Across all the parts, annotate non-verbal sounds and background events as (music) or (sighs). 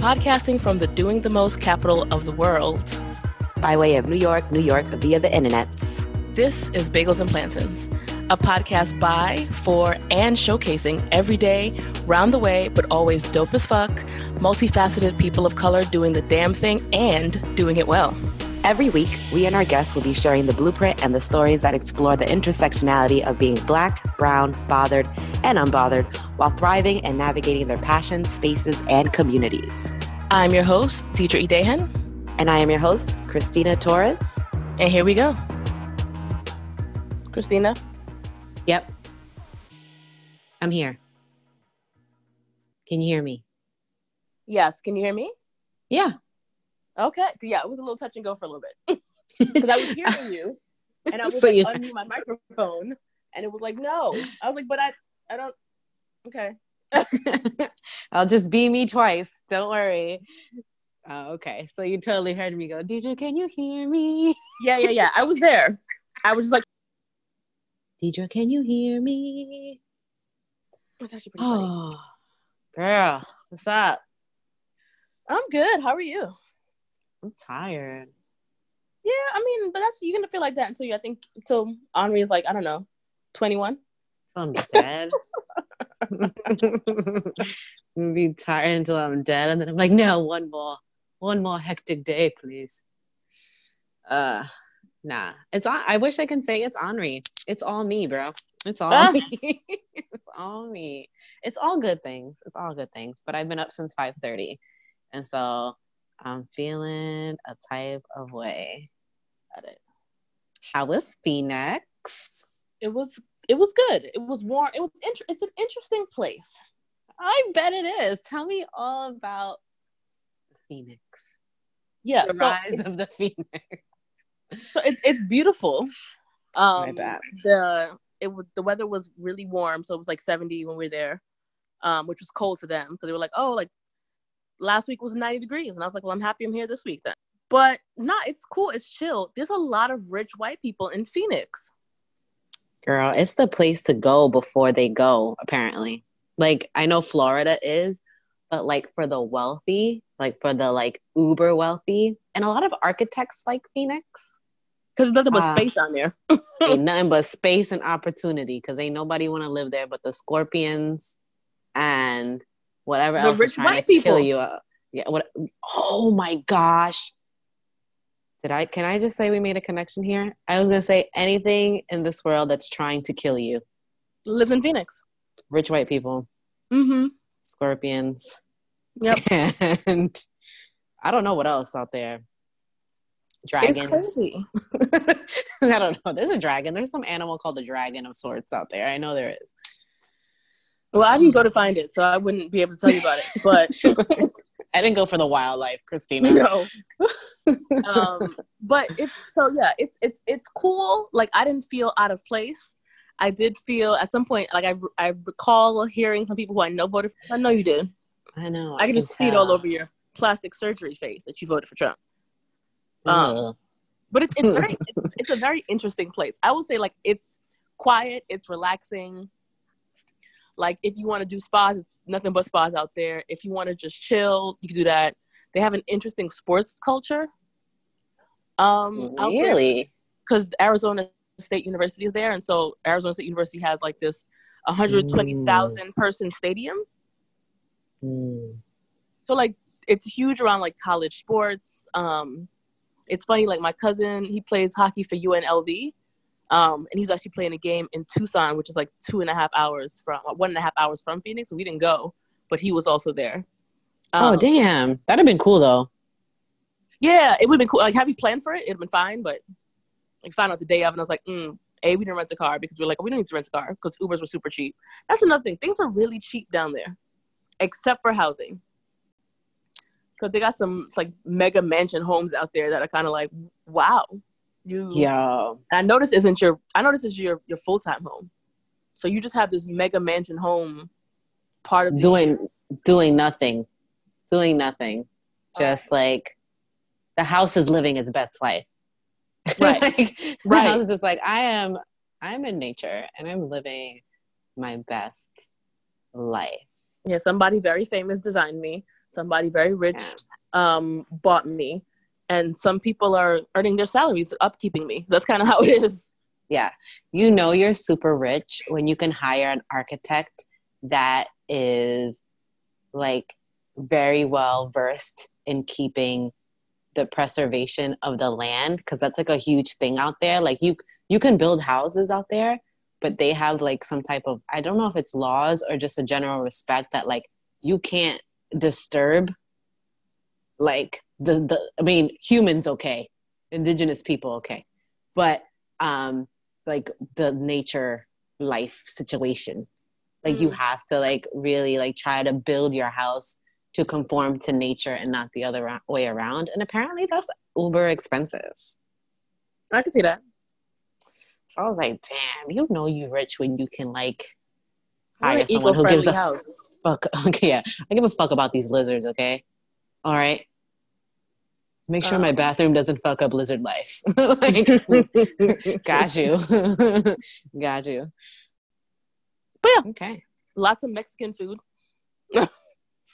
Podcasting from the doing the most capital of the world. By way of New York, New York, via the internets. This is Bagels and Plantains, a podcast by, for, and showcasing everyday, round the way, but always dope as fuck, multifaceted people of color doing the damn thing and doing it well. Every week, we and our guests will be sharing the blueprint and the stories that explore the intersectionality of being Black, Brown, bothered, and unbothered while thriving and navigating their passions, spaces, and communities. I'm your host, Deidre Edahan. And I am your host, Christina Torres. And here we go. Christina? Yep. I'm here. Can you hear me? Yes. Can you hear me? Yeah. Okay. Yeah, it was a little touch and go for a little bit. (laughs) Because I was hearing you and I (laughs) was So like you- unmute my microphone and it was like, no. I was like, but I I don't okay. (laughs) I'll just be me twice. Don't worry. Oh, okay. So you totally heard me go, Deidre, can you hear me? Yeah, yeah, yeah. I was there. I was just like Deidre, can you hear me? Oh, it's actually pretty funny. Oh, girl, what's up? I'm good. How are you? I'm tired. Yeah, I mean, but that's you're gonna feel like that until you I think until Henri is like, I don't know, 21. Until I'm dead. I'm gonna be tired until I'm dead, and then I'm like, no, one more, one more hectic day, please. Uh, nah, it's on. I wish I can say it's Henri. It's all me, bro. It's all Ah. (laughs) me. it's all me. It's all good things. It's all good things. But I've been up since five thirty, and so I'm feeling a type of way. At it. How was Phoenix? It was it was good. It was warm. It was inter- it's an interesting place. I bet it is. Tell me all about the Phoenix. Yeah, the so rise of the Phoenix. (laughs) so it's it's beautiful. Um, bad. the it was the weather was really warm, so it was like 70 when we were there, um, which was cold to them because they were like, oh, like last week was 90 degrees, and I was like, well, I'm happy I'm here this week then. But nah, it's cool. It's chill. There's a lot of rich white people in Phoenix. Girl, it's the place to go before they go, apparently. Like, I know Florida is, but like for the wealthy, like for the like uber wealthy, and a lot of architects like Phoenix, Because nothing but Ah. space down there. (laughs) ain't nothing but space and opportunity because ain't nobody want to live there but the scorpions and whatever The else is trying white to kill you. Uh, Yeah, what? Oh my gosh! Did I? Can I just say we made a connection here? I was gonna say anything in this world that's trying to kill you. Lives in Phoenix. Rich white people, Mm-hmm. scorpions, Yep. (laughs) and I don't know what else out there. Dragons. It's crazy. (laughs) I don't know. There's a dragon. There's some animal called a dragon of sorts out there. I know there is. Well, I didn't go to find it, so I wouldn't be able to tell you about it. But (laughs) I didn't go for the wildlife, Christina. no. (laughs) um, but it's so yeah, it's it's it's cool. Like I didn't feel out of place. I did feel at some point, like I I recall hearing some people who I know voted. For, I know you did. I know. I can just see it all over your plastic surgery face that you voted for Trump. Um, Ugh. But it's it's very it's, it's a very interesting place. I will say like it's quiet, it's relaxing. Like if you want to do spas, it's nothing but spas out there. If you want to just chill, you can do that. They have an interesting sports culture. Um, really? because Arizona State University is there, and so Arizona State University has like this 120,000 person stadium. Mm. So like it's huge around like college sports. Um, it's funny, like my cousin, he plays hockey for UNLV. Um, and he's actually playing a game in Tucson, which is like two and a half hours from one and a half hours from Phoenix. So we didn't go, but he was also there. oh Um, damn, that'd have been cool though. Yeah, it would have been cool. Like, have you planned for it? It'd have been fine, but like found out the day of, and I was like, mm, a we didn't rent a car because we are like we don't need to rent a car because Ubers were super cheap. That's another thing. Things are really cheap down there, except for housing. Because they got some like mega mansion homes out there that are kind of like, wow, you. Yo, And I noticed isn't your. I noticed it's your your full time home, so you just have this mega mansion home, part of doing doing nothing, doing nothing, just like the house is living its best life. (laughs) Right. like, the Right. house is like I am. I'm in nature and I'm living my best life. Yeah, somebody very famous designed me. Somebody very rich Yeah. um, bought me, and some people are earning their salaries upkeeping me. That's kind of how it is. Yeah. You know you're super rich when you can hire an architect that is like very well versed in keeping the preservation of the land because that's like a huge thing out there. Like you you can build houses out there, but they have like some type of I don't know if it's laws or just a general respect that like you can't disturb like the the I mean humans okay, indigenous people okay. But um like the nature life situation like you Mm. have to like really like try to build your house to conform to nature and not the other way around and apparently that's uber expensive I can see that. so i was like damn you know you rich when you can like hire someone who gives a house. fuck (laughs) okay yeah i give a fuck about these lizards okay all right make sure my Um. bathroom doesn't fuck up lizard life (laughs) like (laughs) got you (laughs) got you But yeah. okay Lots of Mexican food.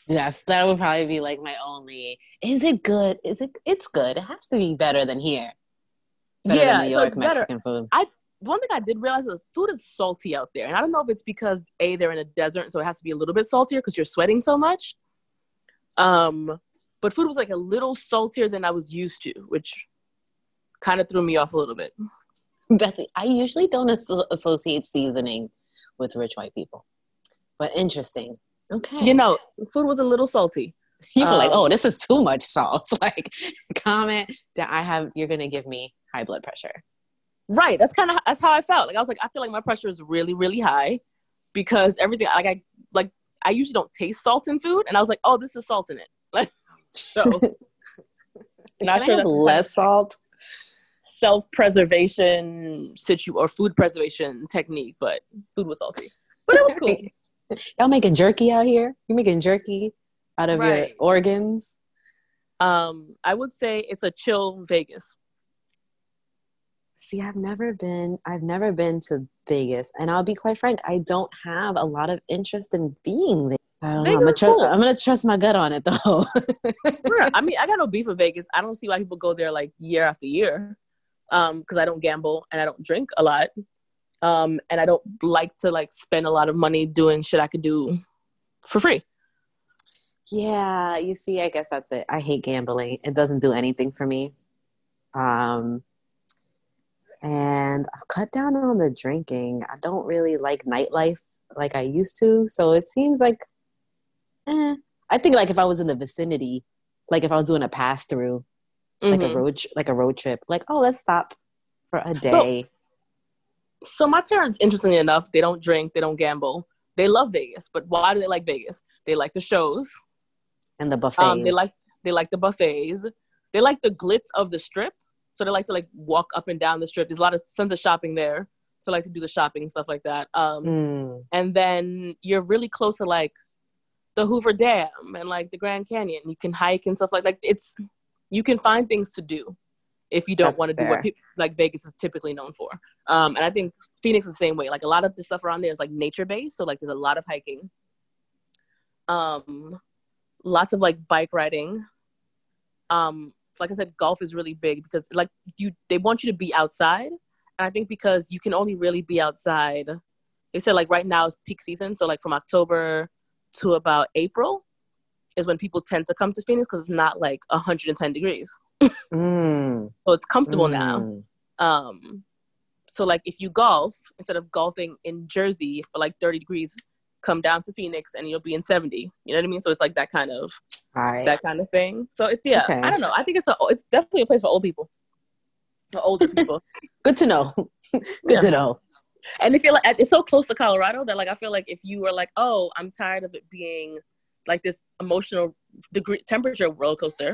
Yes, that would probably be like my only. Is it good? Is it? It's good. It has to be better than here. Better yeah, than New York it's better. Mexican food. I one thing I did realize is food is salty out there, and I don't know if it's because a they're in a desert, so it has to be a little bit saltier because you're sweating so much. Um, but food was like a little saltier than I was used to, which kind of threw me off a little bit. That's. I usually don't asso- associate seasoning with rich white people, but interesting. Okay, You know, food was a little salty. (laughs) you were like, um, "Oh, this is too much salt." (laughs) Like, comment that I have. You're gonna give me high blood pressure. Right. That's kind of that's how I felt. Like I was like, I feel like my pressure is really, really high because everything like I like I usually don't taste salt in food, and I was like, oh, this is salt in it. (laughs) Like so, not sure that's less salt. self-preservation situ or food preservation technique, but food was salty. But it was cool. (laughs) Y'all making jerky out here? You making jerky out of your organs? um, I would say it's a chill Vegas. See, I've never been. I've never been to Vegas, and I'll be quite frank. I don't have a lot of interest in being there. I don't know. I'm gonna, trust, cool. I'm gonna trust my gut on it though. I (laughs) mean, I got no beef with Vegas. I don't see why people go there like year after year. Um, because I don't gamble and I don't drink a lot. Um, and I don't like to like spend a lot of money doing shit I could do for free. yeah, you see, I guess that's it. I hate gambling. It doesn't do anything for me. Um, and I've cut down on the drinking. I don't really like nightlife like I used to. So it seems like, eh. I think like if I was in the vicinity, like if I was doing a pass through, like a Mhm. road like a road trip like oh let's stop for a day So my parents, interestingly enough, they don't drink, they don't gamble. They love Vegas, but why do they like Vegas? They like the shows. and the buffets Um, they like they like the buffets. They like the glitz of the strip. So they like to like walk up and down the strip. There's a lot of tons of shopping there. So I like to do the shopping and stuff like that. Um, Mm, and then you're really close to like the Hoover Dam and like the Grand Canyon. You can hike and stuff like like it's you can find things to do if you don't want to do what people like Vegas is typically known for. Um, and I think Phoenix is the same way. Like a lot of the stuff around there is like nature based, so like there's a lot of hiking. Um, lots of like bike riding. Um, like I said, golf is really big because like you they want you to be outside. And I think because you can only really be outside they said like right now is peak season so like from october to about april is when people tend to come to phoenix because it's not like 110 degrees. Mm, so it's comfortable now. Mm. um so like if you golf instead of golfing in jersey for like 30 degrees come down to phoenix and you'll be in 70 you know what i mean? So it's like that kind of right. that kind of thing. So it's yeah Okay. i don't know. I think it's a it's definitely a place for old people. For older (laughs) people. Good to know. (laughs) Good Yeah. to know and if you're like it's so close to colorado that like i feel like if you were like oh i'm tired of it being like this emotional degree temperature roller coaster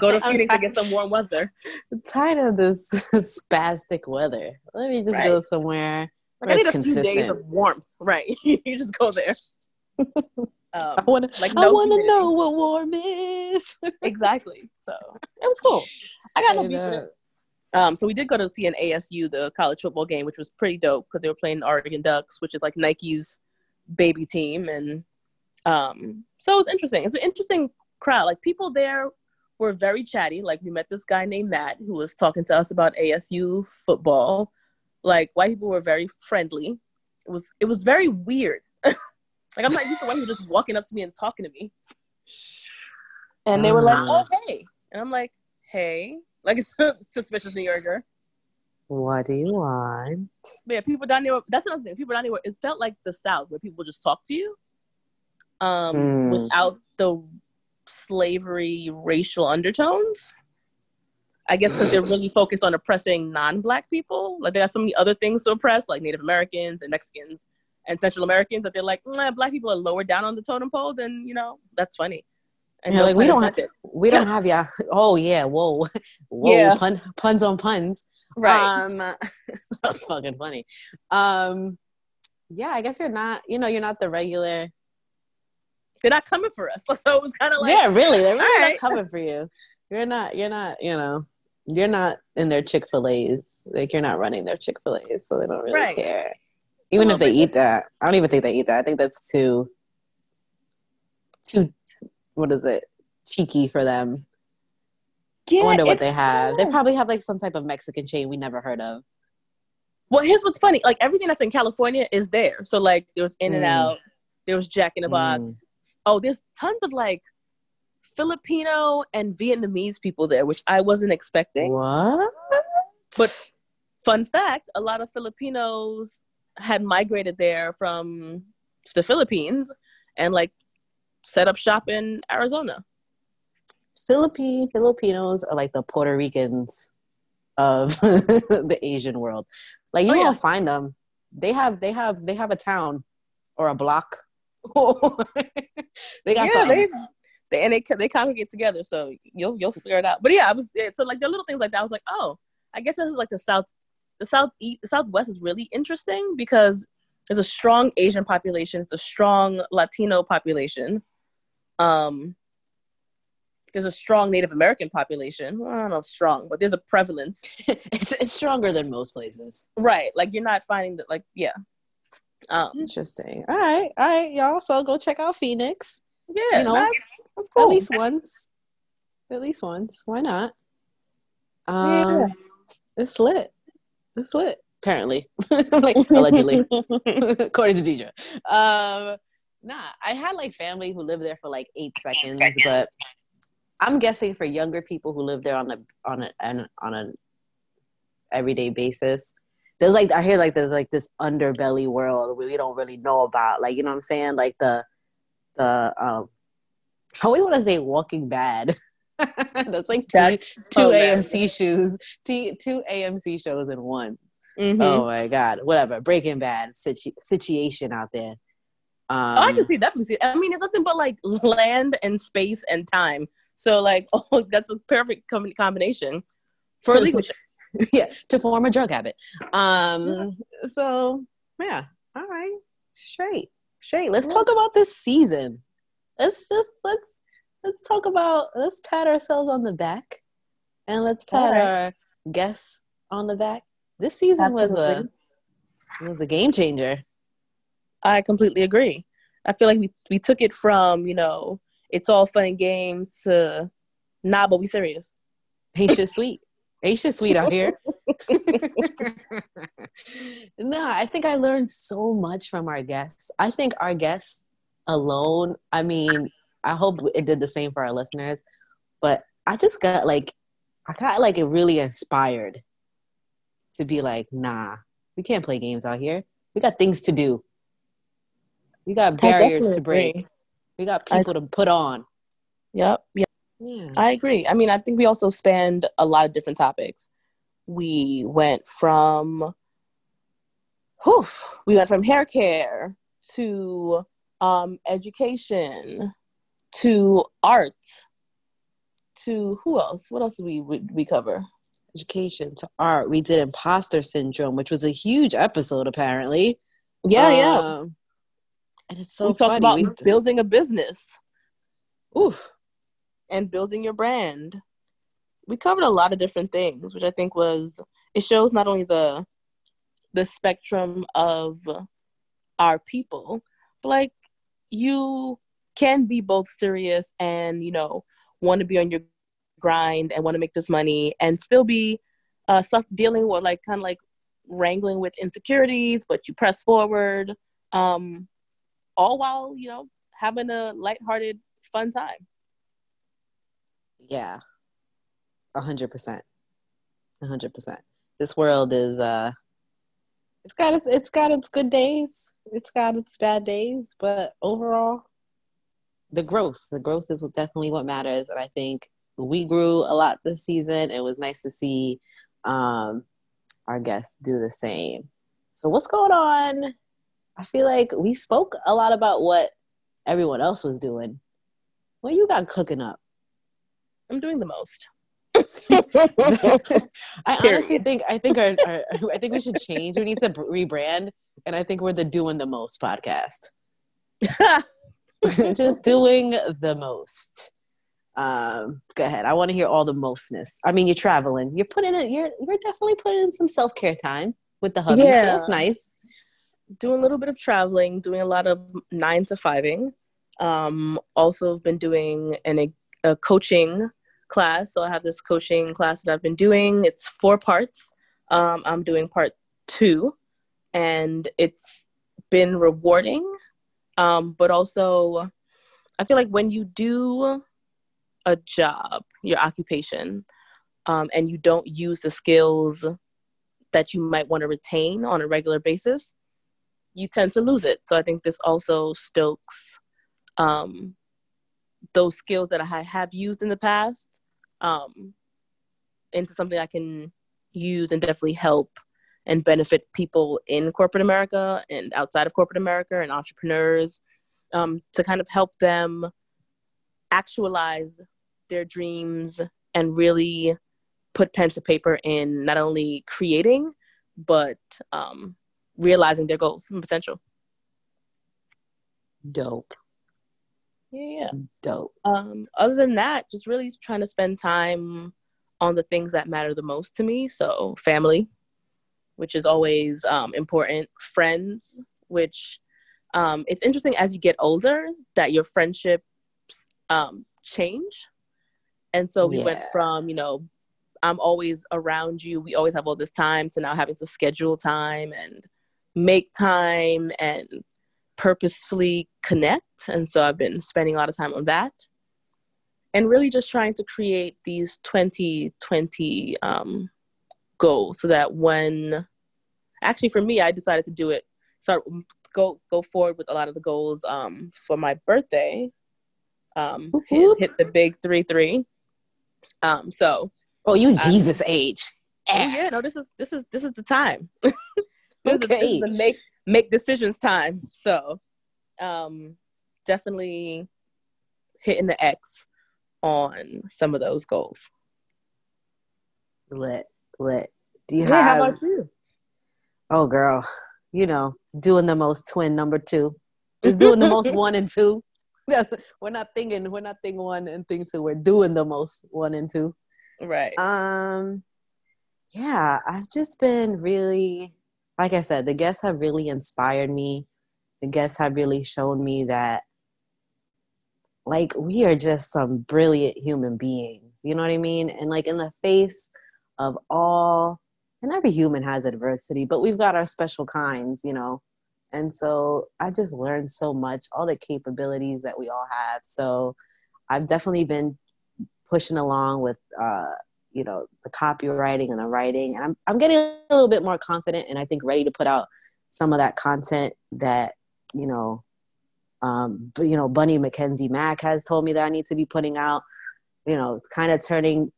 go to (laughs) phoenix tired- and get some warm weather. I'm tired of this (laughs) spastic weather. Let me just go somewhere like i need it's a few days of warmth. Right. (laughs) You just go there. Um, i want to like i no want to know what warm is. Exactly. So it was cool. I got no beef with it um, so we did go to see an ASU, the college football game, which was pretty dope because they were playing the Oregon Ducks, which is like Nike's baby team, and um, so it was interesting. It's an interesting crowd. Like people there were very chatty. Like we met this guy named Matt who was talking to us about ASU football. Like white people were very friendly. It was it was very weird. (laughs) like I'm not used to white people just walking up to me and talking to me. And they were like, Uh-huh. "Oh hey," and I'm like, "Hey," like (laughs) it's a suspicious New Yorker. What do you want? But yeah, people down there. That's another thing. People down there. It felt like the South, where people just talk to you, um, Mm. without the slavery racial undertones. I guess because they're really focused on oppressing non-black people. Like they got so many other things to oppress, like Native Americans and Mexicans and Central Americans, that they're like, nah, black people are lower down on the totem pole. Then you know that's funny. And Yeah, no like, we don't have-. We don't (laughs) have ya. Oh yeah, whoa, (laughs) whoa, Yeah. pun, puns on puns. right. Um, (laughs) that's fucking funny. Um, yeah, I guess you're not. You know, you're not the regular. they're not coming for us. So it was kind of like, yeah, really, they're really not right. coming for you. You're not. You're not. You know, you're not in their Chick Fil A's. Like you're not running their Chick Fil A's, so they don't really Right. care. Even if they eat that, I don't even think they eat that. I think that's too, too. What is it? Cheeky for them. yeah, I wonder what they have. They probably have like some type of Mexican chain we never heard of. Well, here's what's funny. Like everything that's in California is there. So like there was In and Mm. Out, there was Jack in the Box. Oh, there's tons of like Filipino and Vietnamese people there, which I wasn't expecting. What? But- Fun fact: a lot of Filipinos had migrated there from the Philippines and like set up shop in Arizona. Philippine Filipinos are like the Puerto Ricans of (laughs) the Asian world. Like you Oh, yeah. won't find them. They have they have they have a town or a block. (laughs) they got yeah, something. they, they and they they congregate together, so you'll you'll figure it out. But yeah, I was yeah, so like the little things like that. I was like, oh, I guess this is like the south, the southeast, the southwest is really interesting because there's a strong Asian population, it's a strong Latino population, um, there's a strong Native American population. Well, I don't know, if strong, but there's a prevalence, (laughs) it's, it's stronger than most places. right? Like you're not finding that, like yeah, um, Interesting. All right, all right, y'all. So go check out Phoenix. yeah, You know, that's, that's At least once. At least once. Why not? Um, Yeah. It's lit. It's lit. Apparently, (laughs) like allegedly, (laughs) according to Deidre. Um, nah, I had like family who lived there for like eight seconds, but I'm guessing for younger people who live there on a on a on, on a everyday basis, there's like I hear like there's like this underbelly world where we don't really know about. Like you know what I'm saying? Like the the um, I always want to say Walking Bad. (laughs) That's like two, That's two so bad. AMC shows, two, two AMC shows in one. Mhm. Oh my god, whatever. Breaking Bad situ- situation out there. Um, Oh, I can see definitely see. I mean, it's nothing but like land and space and time. So like, (laughs) oh, that's a perfect com- combination for legal. (laughs) yeah, to form a drug habit. Um, so yeah, all right, straight, straight. Let's talk about this season. Let's just let's let's talk about let's pat ourselves on the back, and let's pat right. our guests on the back. This season was a was a game changer. I completely agree. I feel like we we took it from you know it's all fun and games to nah, but we serious. Ain't shit sweet. Ain't shit sweet out here. (laughs) (laughs) no, I think I learned so much from our guests. I think our guests alone, I mean, I hope it did the same for our listeners, but I just got like, I got like it really inspired to be like, nah, we can't play games out here. We got things to do. We got barriers to break. agree. We got I- people to put on. Yep. Yep. Yeah. I agree. I mean, I think we also spanned a lot of different topics. We went from, whew, we went from hair care to um, education to art to who else? What else did we we, we cover? education to art. We did imposter syndrome, which was a huge episode apparently. Yeah, yeah. And it's so we talked funny. about We- building a business Ooh, and building your brand. We covered a lot of different things, which I think was it shows not only the the spectrum of our people, but like you can be both serious and you know want to be on your grind and want to make this money and still be uh stuff dealing with like kind of like wrangling with insecurities but you press forward um all while you know having a lighthearted fun time. Yeah. A hundred percent. A hundred percent. This world is uh it's got its got its good days. It's got its bad days but overall the growth the growth is definitely what matters. And i think we grew a lot this season. It was nice to see um our guests do the same. So what's going on i feel like we spoke a lot about what everyone else was doing what you got cooking up i'm doing the most (laughs) (laughs) I honestly think I think our, our, I think we should change. We need to rebrand, and I think we're the doing the most podcast. (laughs) Just doing the most. Um, go ahead. I want to hear all the mostness. I mean, you're traveling. You're putting it. You're you're definitely putting in some self care time with the hubby. Yeah. So that's nice. Doing a little bit of traveling. Doing a lot of nine to fiving. Um, also been doing an a, a coaching class. So I have this coaching class that I've been doing. It's four parts. Um, I'm doing part two, and it's been rewarding. Um, but also, I feel like when you do a job, your occupation, um, and you don't use the skills that you might want to retain on a regular basis, you tend to lose it. So I think this also stokes um, those skills that I have used in the past um, into something I can use and definitely help and benefit people in corporate America and outside of corporate America and entrepreneurs um, to kind of help them actualize their dreams and really put pen to paper in not only creating but um, realizing their goals and potential. Dope. Yeah. Dope. Um, other than that, just really trying to spend time on the things that matter the most to me. So family, which is always um, important. Friends, which um, it's interesting as you get older that your friendships um, change. And so we yeah. went from, you know, I'm always around you. We always have all this time to now having to schedule time and make time and purposefully connect. And so I've been spending a lot of time on that. And really just trying to create these 2020 um, goals so that when, actually for me, I decided to do it, start, go, go forward with a lot of the goals um, for my birthday. Um, hit, hit, the big three, three. Um, so. Oh, you Jesus age. Oh, yeah, no, this is, this is, this is the time. (laughs) this, okay. is, this is the make, make decisions time. So um, definitely hitting the X on some of those goals. Lit, lit. Do you yeah, have? How about you? Oh, girl, you know, doing the most twin number two. Is doing the most (laughs) one and two. (laughs) That's we're not thinking. We're not thinking one and thing two. We're doing the most one and two. Right. Um. Yeah, I've just been really like I said, the guests have really inspired me. The guests have really shown me that like we are just some brilliant human beings. You know what I mean? And like in the face of all and every human has adversity, but we've got our special kinds, you know. And so I just learned so much, all the capabilities that we all have. So I've definitely been pushing along with uh, you know the copywriting and the writing and I'm, I'm getting a little bit more confident and i think ready to put out some of that content that you know um, you know bunny mckenzie mack has told me that i need to be putting out. You know it's kind of turning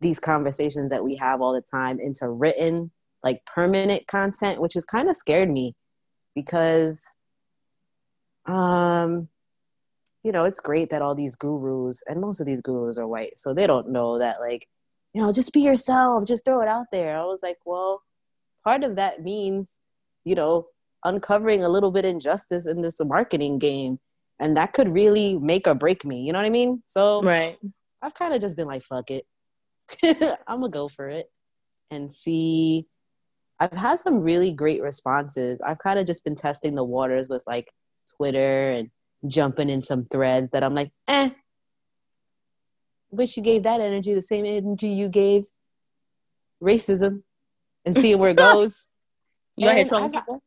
these conversations that we have all the time into written like permanent content which has kind of scared me because um you know it's great that all these gurus and most of these gurus are white so they don't know that like you know, just be yourself, just throw it out there. I was like, well, part of that means, you know, uncovering a little bit injustice in this marketing game. And that could really make or break me. You know what I mean? So right. I've kind of just been like, fuck it. (laughs) I'm gonna go for it and see. I've had some really great responses. I've kind of just been testing the waters with like Twitter and jumping in some threads that I'm like, eh. Wish you gave that energy the same energy you gave racism and seeing where it (laughs) goes. You out here And trolling I've- people?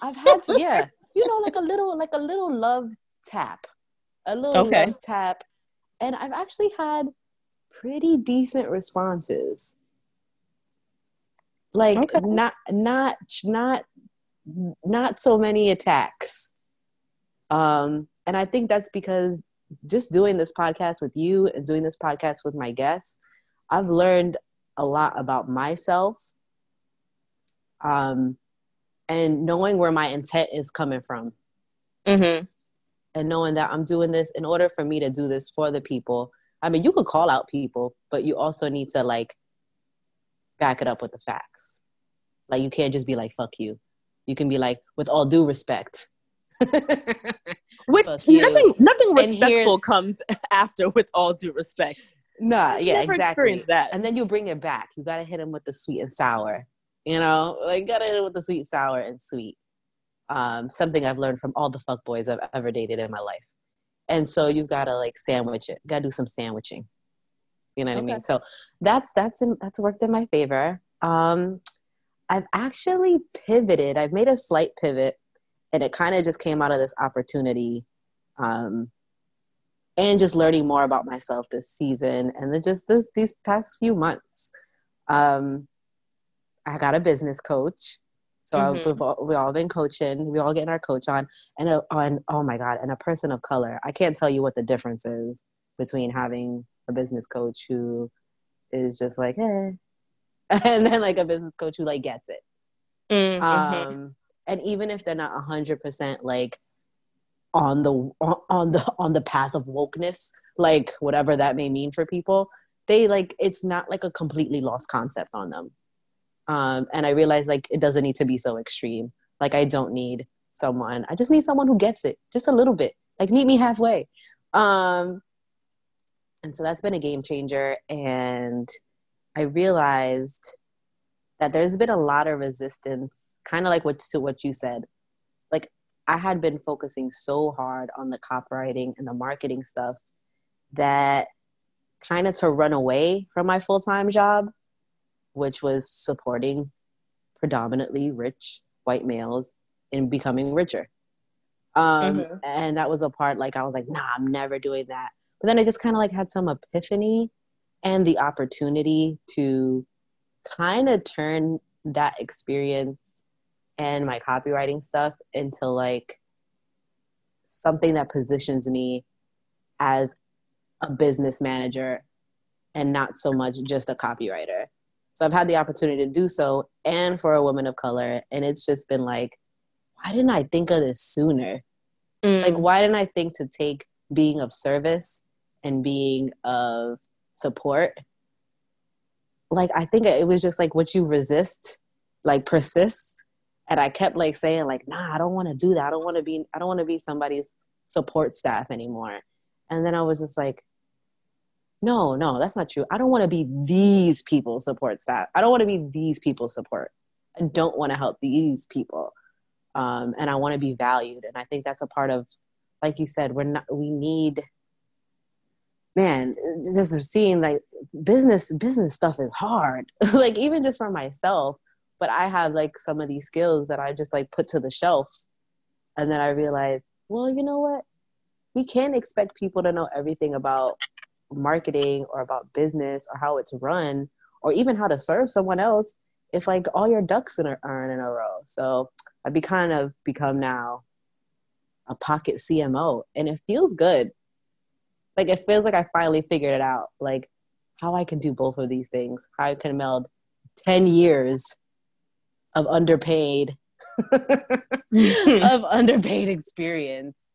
I've had to, yeah, (laughs) you know, like a little, like a little love tap, a little Okay. love tap, and I've actually had pretty decent responses. Like Okay. not, not, not, not so many attacks. Um, and I think that's because just doing this podcast with you and doing this podcast with my guests, I've learned a lot about myself. Um, and knowing where my intent is coming from Mm-hmm. and knowing that I'm doing this in order for me to do this for the people. I mean, you could call out people, but you also need to like back it up with the facts. Like you can't just be like fuck you. You can be like with all due respect. (laughs) Which nothing, nothing respectful comes (laughs) after. With all due respect, nah, yeah, exactly. that. And then you bring it back. You got to hit him with the sweet and sour. You know, like got to hit him with the sweet, sour, and sweet. Um, something I've learned from all the fuck boys I've ever dated in my life. And so you've got to like sandwich it. Got to do some sandwiching. You know what I mean? So that's that's in, that's worked in my favor. Um, I've actually pivoted. I've made a slight pivot, and it kind of just came out of this opportunity, um, and just learning more about myself this season, and then just this these past few months. Um, I got a business coach, so Mhm. we've all, we've all been coaching. We all getting our coach on, and a, on oh my god, and a person of color. I can't tell you what the difference is between having a business coach who is just like, hey, (laughs) and then like a business coach who like gets it. Mm-hmm. Um, and even if they're not a hundred percent like on the on on the on the path of wokeness, like whatever that may mean for people, they like it's not like a completely lost concept on them. Um, and I realize like it doesn't need to be so extreme. Like I don't need someone. I just need someone who gets it just a little bit. Like meet me halfway. Um, and so that's been a game changer. And I realized that there's been a lot of resistance, kind of like what to what you said. Like I had been focusing so hard on the copywriting and the marketing stuff that kind of to run away from my full time job, which was supporting predominantly rich white males in becoming richer. Um, Mhm. And that was a part like I was like, nah, I'm never doing that. But then I just kind of like had some epiphany and the opportunity to kind of turn that experience and my copywriting stuff into like something that positions me as a business manager and not so much just a copywriter. So I've had the opportunity to do so and for a woman of color and it's just been like why didn't I think of this sooner? Mm. Like why didn't I think to take being of service and being of support like I think it was just like what you resist like persists. And I kept like saying like nah I don't want to do that. I don't want to be I don't want to be somebody's support staff anymore. And then I was just like no no that's not true. I don't want to be these people's support staff. I don't want to be these people's support. I don't want to help these people. Um, and I want to be valued. And I think that's a part of like you said we're not we need man just seeing like business business stuff is hard. (laughs) Like even just for myself but i have like some of these skills that i just like put to the shelf. And then i realized well you know what? We can't expect people to know everything about marketing or about business or how it's run or even how to serve someone else if like all your ducks are in a row. So i've be kind of become now a pocket cmo and it feels good like it feels like I finally figured it out. Like how I can do both of these things. How I can meld ten years of underpaid of (laughs) underpaid experience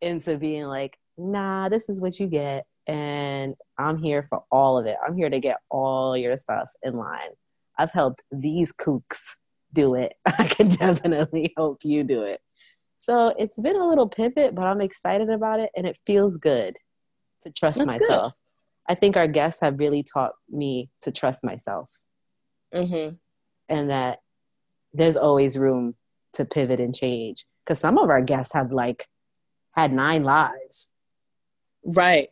into being like, nah, this is what you get. And I'm here for all of it. I'm here to get all your stuff in line. I've helped these kooks do it. (laughs) I can definitely help you do it. So it's been a little pivot, but I'm excited about it and it feels good to trust That's myself. I think our guests have really taught me to trust myself hmm and that there's always room to pivot and change. Because some of our guests have like had nine lives. Right.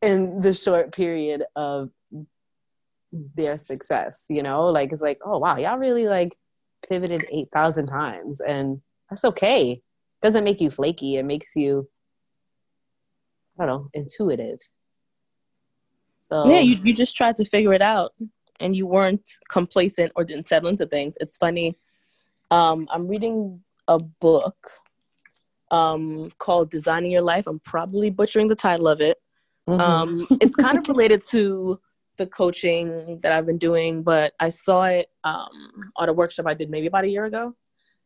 In the short period of their success, you know? Like it's like, oh wow, y'all really like pivoted 8,000 times and that's okay. It doesn't make you flaky, it makes you I don't know, intuitive. So Yeah, you you just tried to figure it out and you weren't complacent or didn't settle into things. It's funny. Um, I'm reading a book um, called Designing Your Life. I'm probably butchering the title of it. Mm-hmm. Um, it's kind of related to the coaching that I've been doing, but I saw it um, on a workshop I did maybe about a year ago.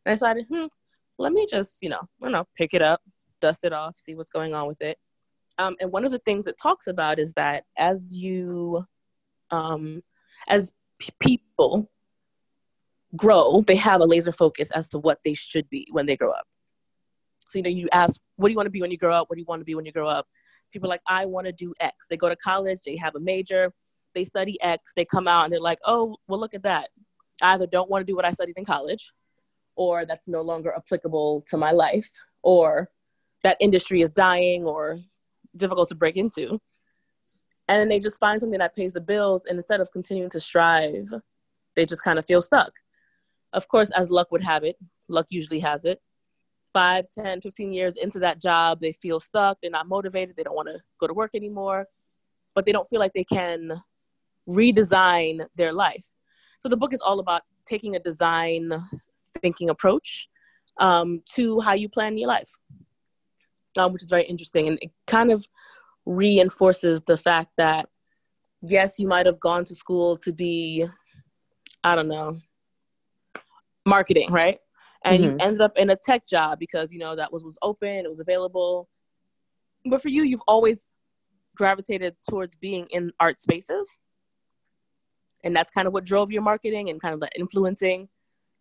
And I decided, hmm, let me just, you know, I don't know, pick it up, dust it off, see what's going on with it. Um, and one of the things it talks about is that as you, um, as p- people grow, they have a laser focus as to what they should be when they grow up. So, you know, you ask, what do you want to be when you grow up? What do you want to be when you grow up? People are like, I want to do X. They go to college, they have a major, they study X, they come out and they're like, oh, well, look at that. I either don't want to do what I studied in college, or that's no longer applicable to my life, or that industry is dying or difficult to break into. And then they just find something that pays the bills, and instead of continuing to strive, they just kind of feel stuck. Of course, as luck would have it, luck usually has it. Five, 10, 15 years into that job, they feel stuck, they're not motivated, they don't want to go to work anymore, but they don't feel like they can redesign their life. So the book is all about taking a design thinking approach um, to how you plan your life, um, which is very interesting. And it kind of reinforces the fact that, yes, you might have gone to school to be, I don't know, marketing, right? And mm-hmm. you ended up in a tech job because, you know, that was, was open, it was available. But for you, you've always gravitated towards being in art spaces and that's kind of what drove your marketing and kind of the influencing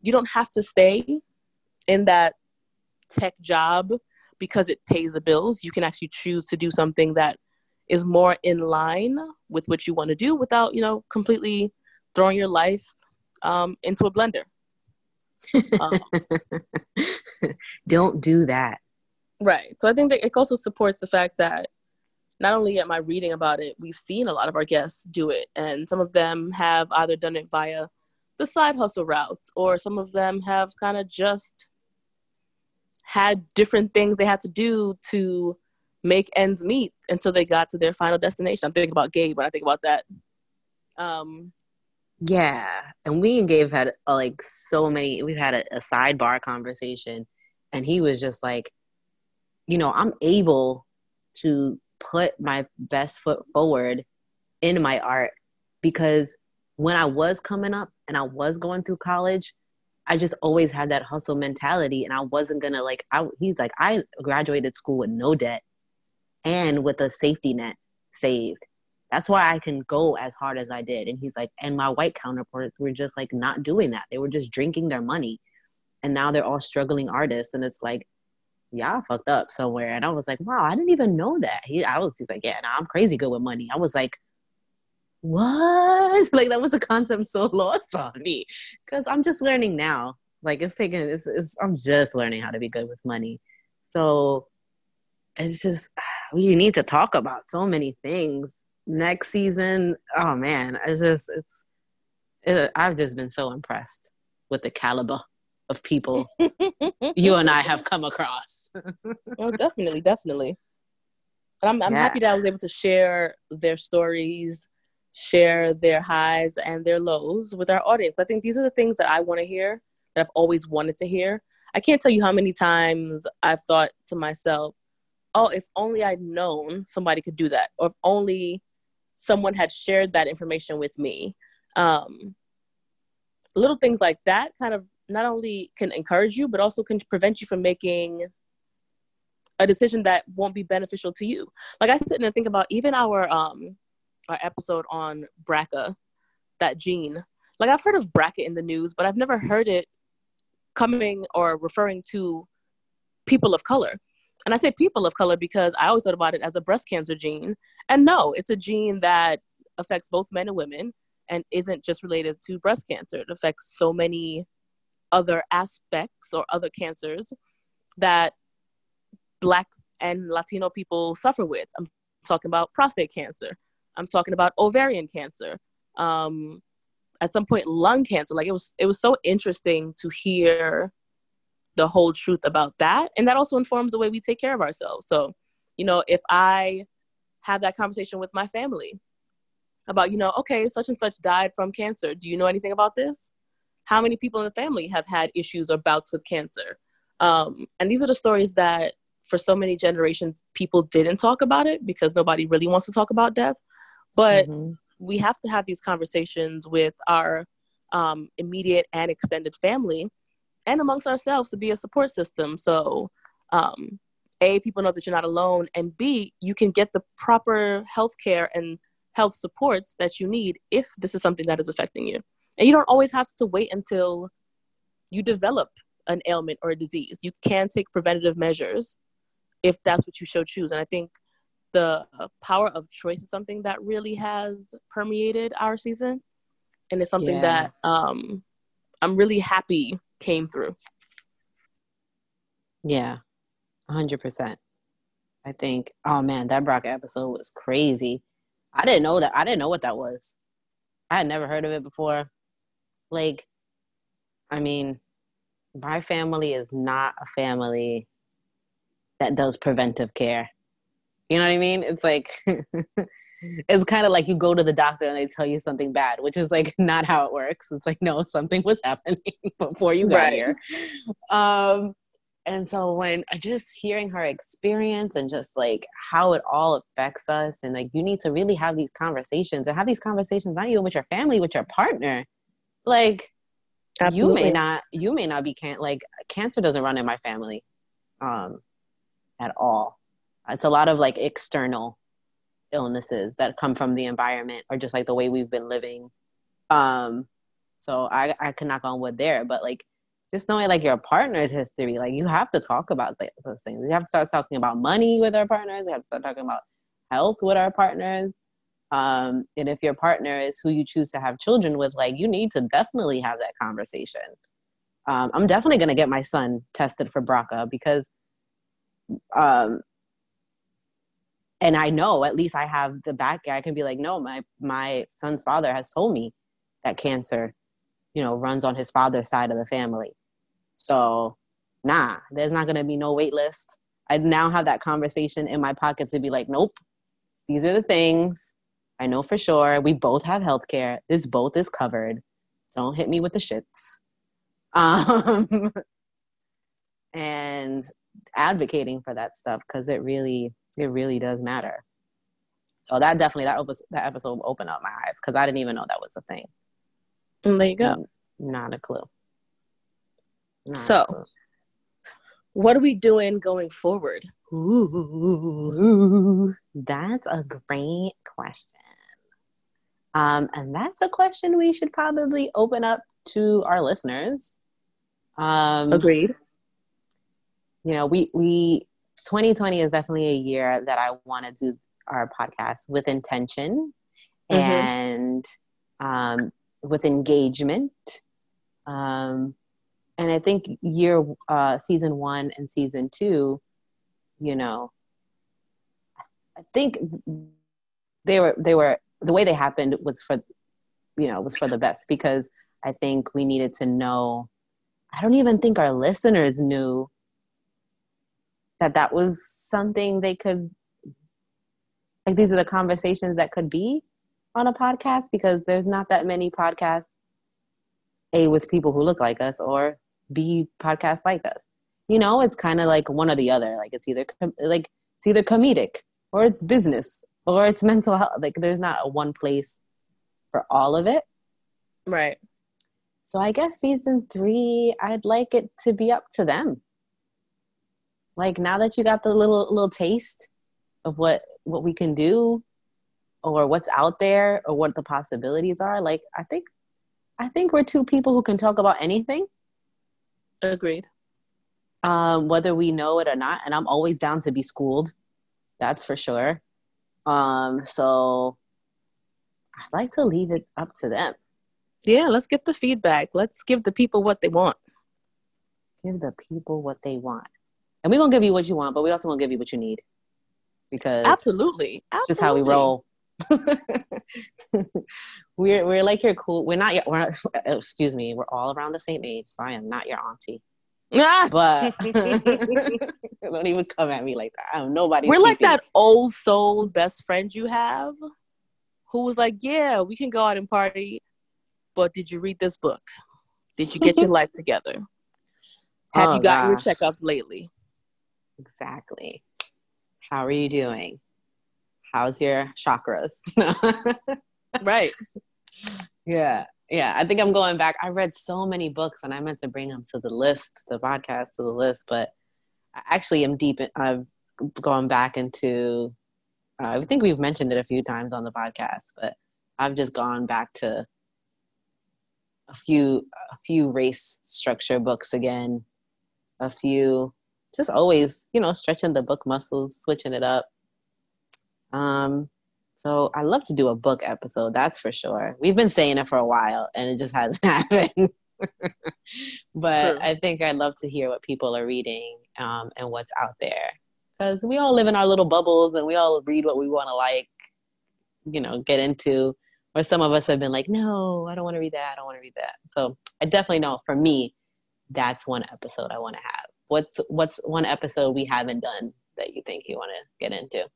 you don't have to stay in that tech job because it pays the bills you can actually choose to do something that is more in line with what you want to do without you know completely throwing your life um, into a blender um, (laughs) don't do that right so i think that it also supports the fact that not only am I reading about it, we've seen a lot of our guests do it. And some of them have either done it via the side hustle routes, or some of them have kind of just had different things they had to do to make ends meet until they got to their final destination. I'm thinking about Gabe when I think about that. Um, yeah, and we and Gabe had uh, like so many. We've had a, a sidebar conversation, and he was just like, you know, I'm able to put my best foot forward in my art because when I was coming up and I was going through college, I just always had that hustle mentality and I wasn't gonna like I he's like I graduated school with no debt and with a safety net saved. That's why I can go as hard as I did. And he's like, and my white counterparts were just like not doing that. They were just drinking their money. And now they're all struggling artists. And it's like, y'all fucked up somewhere. And I was like, wow, I didn't even know that. He, I was he's like, yeah, nah, I'm crazy good with money. I was like, what? (laughs) Like that was a concept so (laughs) lost on me because I'm just learning now. Like it's taking, it's, it's, I'm just learning how to be good with money. So it's just, (sighs) we need to talk about so many things next season. Oh man, I just, it's, it, I've just been so impressed with the caliber of people (laughs) you and I have come across. oh, definitely, definitely. And I'm, I'm yeah. happy that I was able to share their stories, share their highs and their lows with our audience. I think these are the things that I want to hear, that I've always wanted to hear. I can't tell you how many times I've thought to myself, oh, if only I'd known somebody could do that, or if only someone had shared that information with me. Um, little things like that kind of not only can encourage you, but also can prevent you from making a decision that won't be beneficial to you. Like I sit and think about even our um our episode on BRCA, that gene. Like I've heard of BRCA in the news, but I've never heard it coming or referring to people of color. And I say people of color because I always thought about it as a breast cancer gene. And no, it's a gene that affects both men and women and isn't just related to breast cancer. It affects so many other aspects or other cancers that black and Latino people suffer with. I'm talking about prostate cancer. I'm talking about ovarian cancer. Um, at some point, lung cancer. Like it was, it was so interesting to hear the whole truth about that, and that also informs the way we take care of ourselves. So, you know, if I have that conversation with my family about, you know, okay, such and such died from cancer. Do you know anything about this? How many people in the family have had issues or bouts with cancer? Um, and these are the stories that for so many generations people didn't talk about it because nobody really wants to talk about death but mm-hmm. we have to have these conversations with our um, immediate and extended family and amongst ourselves to be a support system so um, a people know that you're not alone and b you can get the proper health care and health supports that you need if this is something that is affecting you and you don't always have to wait until you develop an ailment or a disease you can take preventative measures if that's what you so choose. And I think the power of choice is something that really has permeated our season. And it's something yeah. that um, I'm really happy came through. Yeah, 100%. I think, oh man, that BRCA episode was crazy. I didn't know that. I didn't know what that was. I had never heard of it before. Like, I mean, my family is not a family that does preventive care. You know what I mean? It's like (laughs) it's kind of like you go to the doctor and they tell you something bad, which is like (laughs) not how it works. It's like no, (laughs) something was happening before you got right. here. Um and so when just hearing her experience and just like how it all affects us and like you need to really have these conversations and have these conversations not even with your family with your partner like Absolutely. you may not you may not be can like cancer doesn't run in my family um at all. It's a lot of like external illnesses that come from the environment or just like the way we've been living. Um, so I I can knock on wood there, but like just knowing like your partner's history, like you have to talk about those things. We have to start talking about money with our partners. We have to start talking about health with our partners. Um, and if your partner is who you choose to have children with, like you need to definitely have that conversation. Um, I'm definitely gonna get my son tested for BRCA because um and I know at least I have the back I can be like, no, my my son's father has told me that cancer, you know, runs on his father's side of the family. So nah, there's not gonna be no wait list. I now have that conversation in my pocket to be like, nope, these are the things. I know for sure. We both have health care. This both is covered. Don't hit me with the shits. (laughs) Um, and advocating for that stuff because it really it really does matter. So that definitely that opens that episode opened up my eyes because i didn't even know that was a thing. And there you go. Not a clue. Not so a clue. what are we doing going forward? Ooh, that's a great question. Um, and that's a question we should probably open up to our listeners. Um, agreed. you know, we we 2020 is definitely a year that I want to do our podcast with intention mm-hmm. and um, with engagement. Um, and I think year uh, season one and season two, you know, I think they were they were the way they happened was for you know was for the best because I think we needed to know. I don't even think our listeners knew that that was something they could like these are the conversations that could be on a podcast because there's not that many podcasts a with people who look like us or b podcasts like us. You know it's kind of like one or the other. Like it's either com- like it's either comedic or it's business or it's (laughs) mental health. Like there's not a one place for all of it. Right. So i guess season three i'd like it to be up to them like now that you got the little little taste of what what we can do or what's out there or what the possibilities are, like I think I think we're two people who can talk about anything. Agreed. Um, whether we know it or not, and I'm always down to be schooled. That's for sure. Um, so I'd like to leave it up to them. Yeah, let's get the feedback. Let's give the people what they want. Give the people what they want And we're gonna give you what you want, but we also gonna give you what you need. Because absolutely, it's just how we roll. (laughs) we're we're like your cool. We're not. yet. we're not, (laughs) excuse me. We're all around the same age, so I am not your auntie. Ah! but (laughs) don't even come at me like that. I'm nobody. We're like that old soul best friend you have, who was like, "Yeah, we can go out and party, but did you read this book? Did you get your life together? Have oh, you gotten gosh. your checkup lately?" Exactly. How are you doing? How's your chakras? (laughs) right. Yeah yeah i think i'm going back i read so many books and i meant to bring them to the list the podcast to the list but i actually am deep in, i've gone back into uh, i think we've mentioned it a few times on the podcast but i've just gone back to a few a few race structure books again a few just always you know stretching the book muscles switching it up um so I love to do a book episode, that's for sure. We've been saying it for a while and it just hasn't (laughs) happened. (laughs) but True. I think I'd love to hear what people are reading um, and what's out there. Because we all live in our little bubbles and we all read what we want to like, you know, get into. Or some of us have been like, no, I don't want to read that. I don't want to read that. So I definitely know for me, that's one episode I want to have. What's what's one episode we haven't done that you think you want to get into?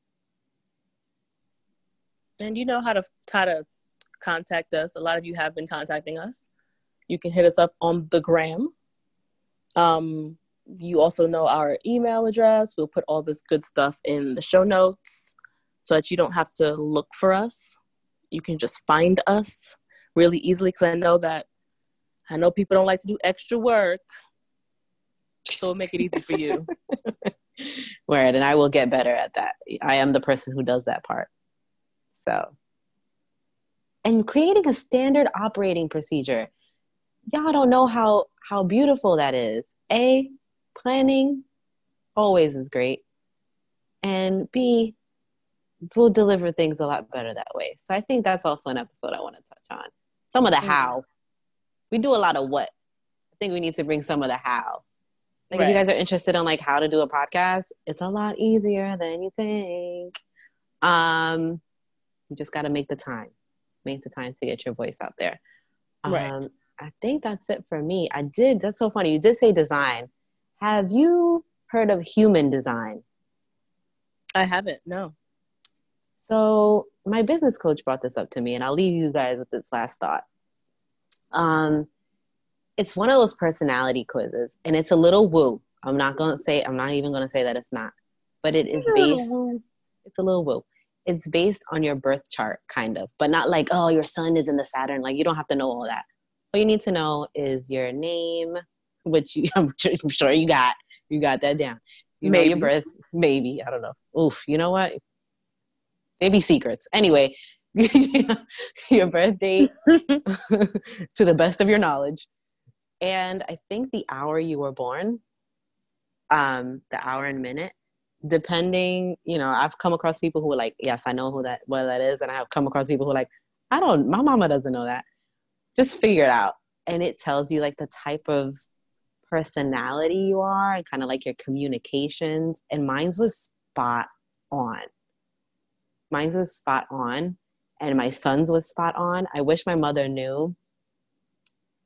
and you know how to how to contact us. A lot of you have been contacting us. You can hit us up on the gram. Um, you also know our email address. We'll put all this good stuff in the show notes so that you don't have to look for us. You can just find us really easily because I know that I know people don't like to do extra work. So we'll make it easy for you. (laughs) Word, and I will get better at that. I am the person who does that part. So, and creating a standard operating procedure. Y'all don't know how how beautiful that is. A, planning always is great. And B, we'll deliver things a lot better that way. So I think that's also an episode I want to touch on. Some of the mm. how. We do a lot of what. I think we need to bring some of the how. Like right. if you guys are interested in like how to do a podcast, it's a lot easier than you think. Um, you just got to make the time, make the time to get your voice out there. Right. Um, I think that's it for me. I did. That's so funny. You did say design. Have you heard of human design? I haven't. No. So my business coach brought this up to me, and I'll leave you guys with this last thought. Um, it's one of those personality quizzes, and it's a little woo. I'm not gonna say. I'm not even gonna say that it's not, but it is based. It's a little woo it's based on your birth chart kind of but not like oh your sun is in the saturn like you don't have to know all that what you need to know is your name which you, (laughs) I'm, sure, you got you got that down you maybe. know your birth maybe i don't know oof you know what maybe secrets anyway (laughs) your birth date (laughs) to the best of your knowledge and i think the hour you were born um the hour and minute depending, you know, I've come across people who are like, yes, I know who that what that is, and I have come across people who are like, I don't, my mama doesn't know that. Just figure it out, and it tells you like the type of personality you are and kind of like your communications. And mine's was spot on. Mine was spot on, and my son's was spot on. I wish my mother knew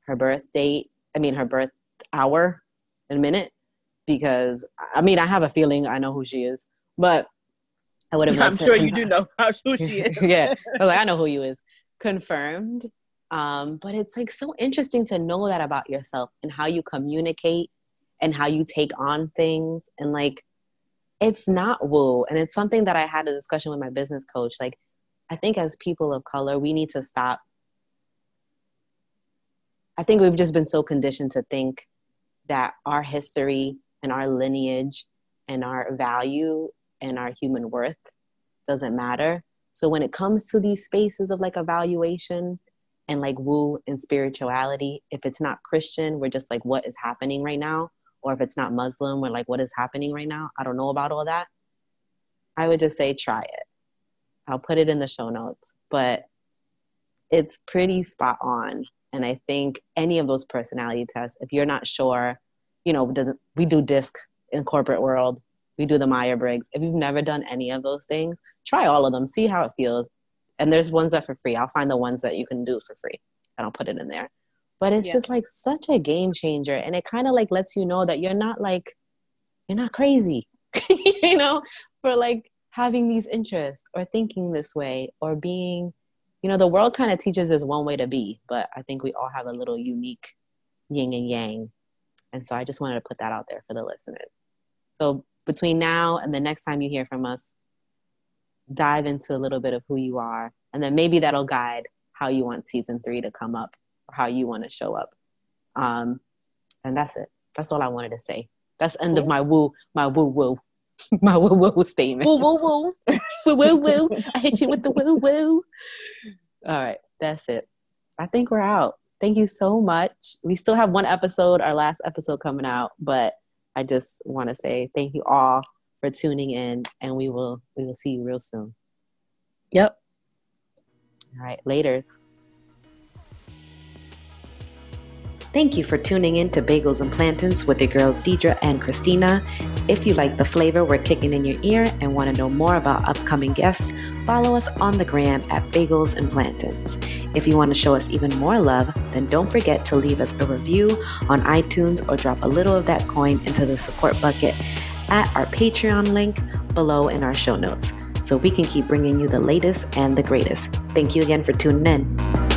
her birth date. I mean, her birth hour and minute because I mean I have a feeling I know who she is, but I would have. (laughs) I'm sure you do know who she (laughs) is. yeah, I like I know who you is. Confirmed. Um, but it's like so interesting to know that about yourself and how you communicate and how you take on things and like it's not woo and it's something that i had a discussion with my business coach like i think as people of color we need to stop i think we've just been so conditioned to think that our history and our lineage and our value and our human worth doesn't matter. So when it comes to these spaces of like evaluation and like woo and spirituality, if it's not Christian, we're just like, what is happening right now? Or if it's not Muslim, we're like, what is happening right now? I don't know about all that. I would just say try it. I'll put it in the show notes, but it's pretty spot on. And I think any of those personality tests, if you're not sure you know, the, we do disc in corporate world. We do the Myers-Briggs. If you've never done any of those things, try all of them. See how it feels. And there's ones that for free. I'll find the ones that you can do for free, and I'll put it in there. But it's Yeah. just like such a game changer, and it kind of like lets you know that you're not like you're not crazy, (laughs) you know, for like having these interests or thinking this way or being, you know, the world kind of teaches us one way to be, but I think we all have a little unique yin and yang. And so I just wanted to put that out there for the listeners. So between now and the next time you hear from us, dive into a little bit of who you are, and then maybe that'll guide how you want season three to come up or how you want to show up. Um, and that's it. That's all I wanted to say. That's the end of my woo, my woo woo, (laughs) my woo woo statement. Woo woo woo. Woo woo woo. I hit you with the woo woo. All right, that's it. I think we're out. Thank you so much. We still have one episode, our last episode coming out, but I just want to say thank you all for tuning in, and we will we will see you real soon. Yep. All right, laters. Thank you for tuning in to Bagels and Plantains with your girls Deidre and Christina. If you like the flavor we're kicking in your ear and want to know more about upcoming guests, follow us on the gram at Bagels and Plantains. If you want to show us even more love, then don't forget to leave us a review on iTunes or drop a little of that coin into the support bucket at our Patreon link below in our show notes so we can keep bringing you the latest and the greatest. Thank you again for tuning in.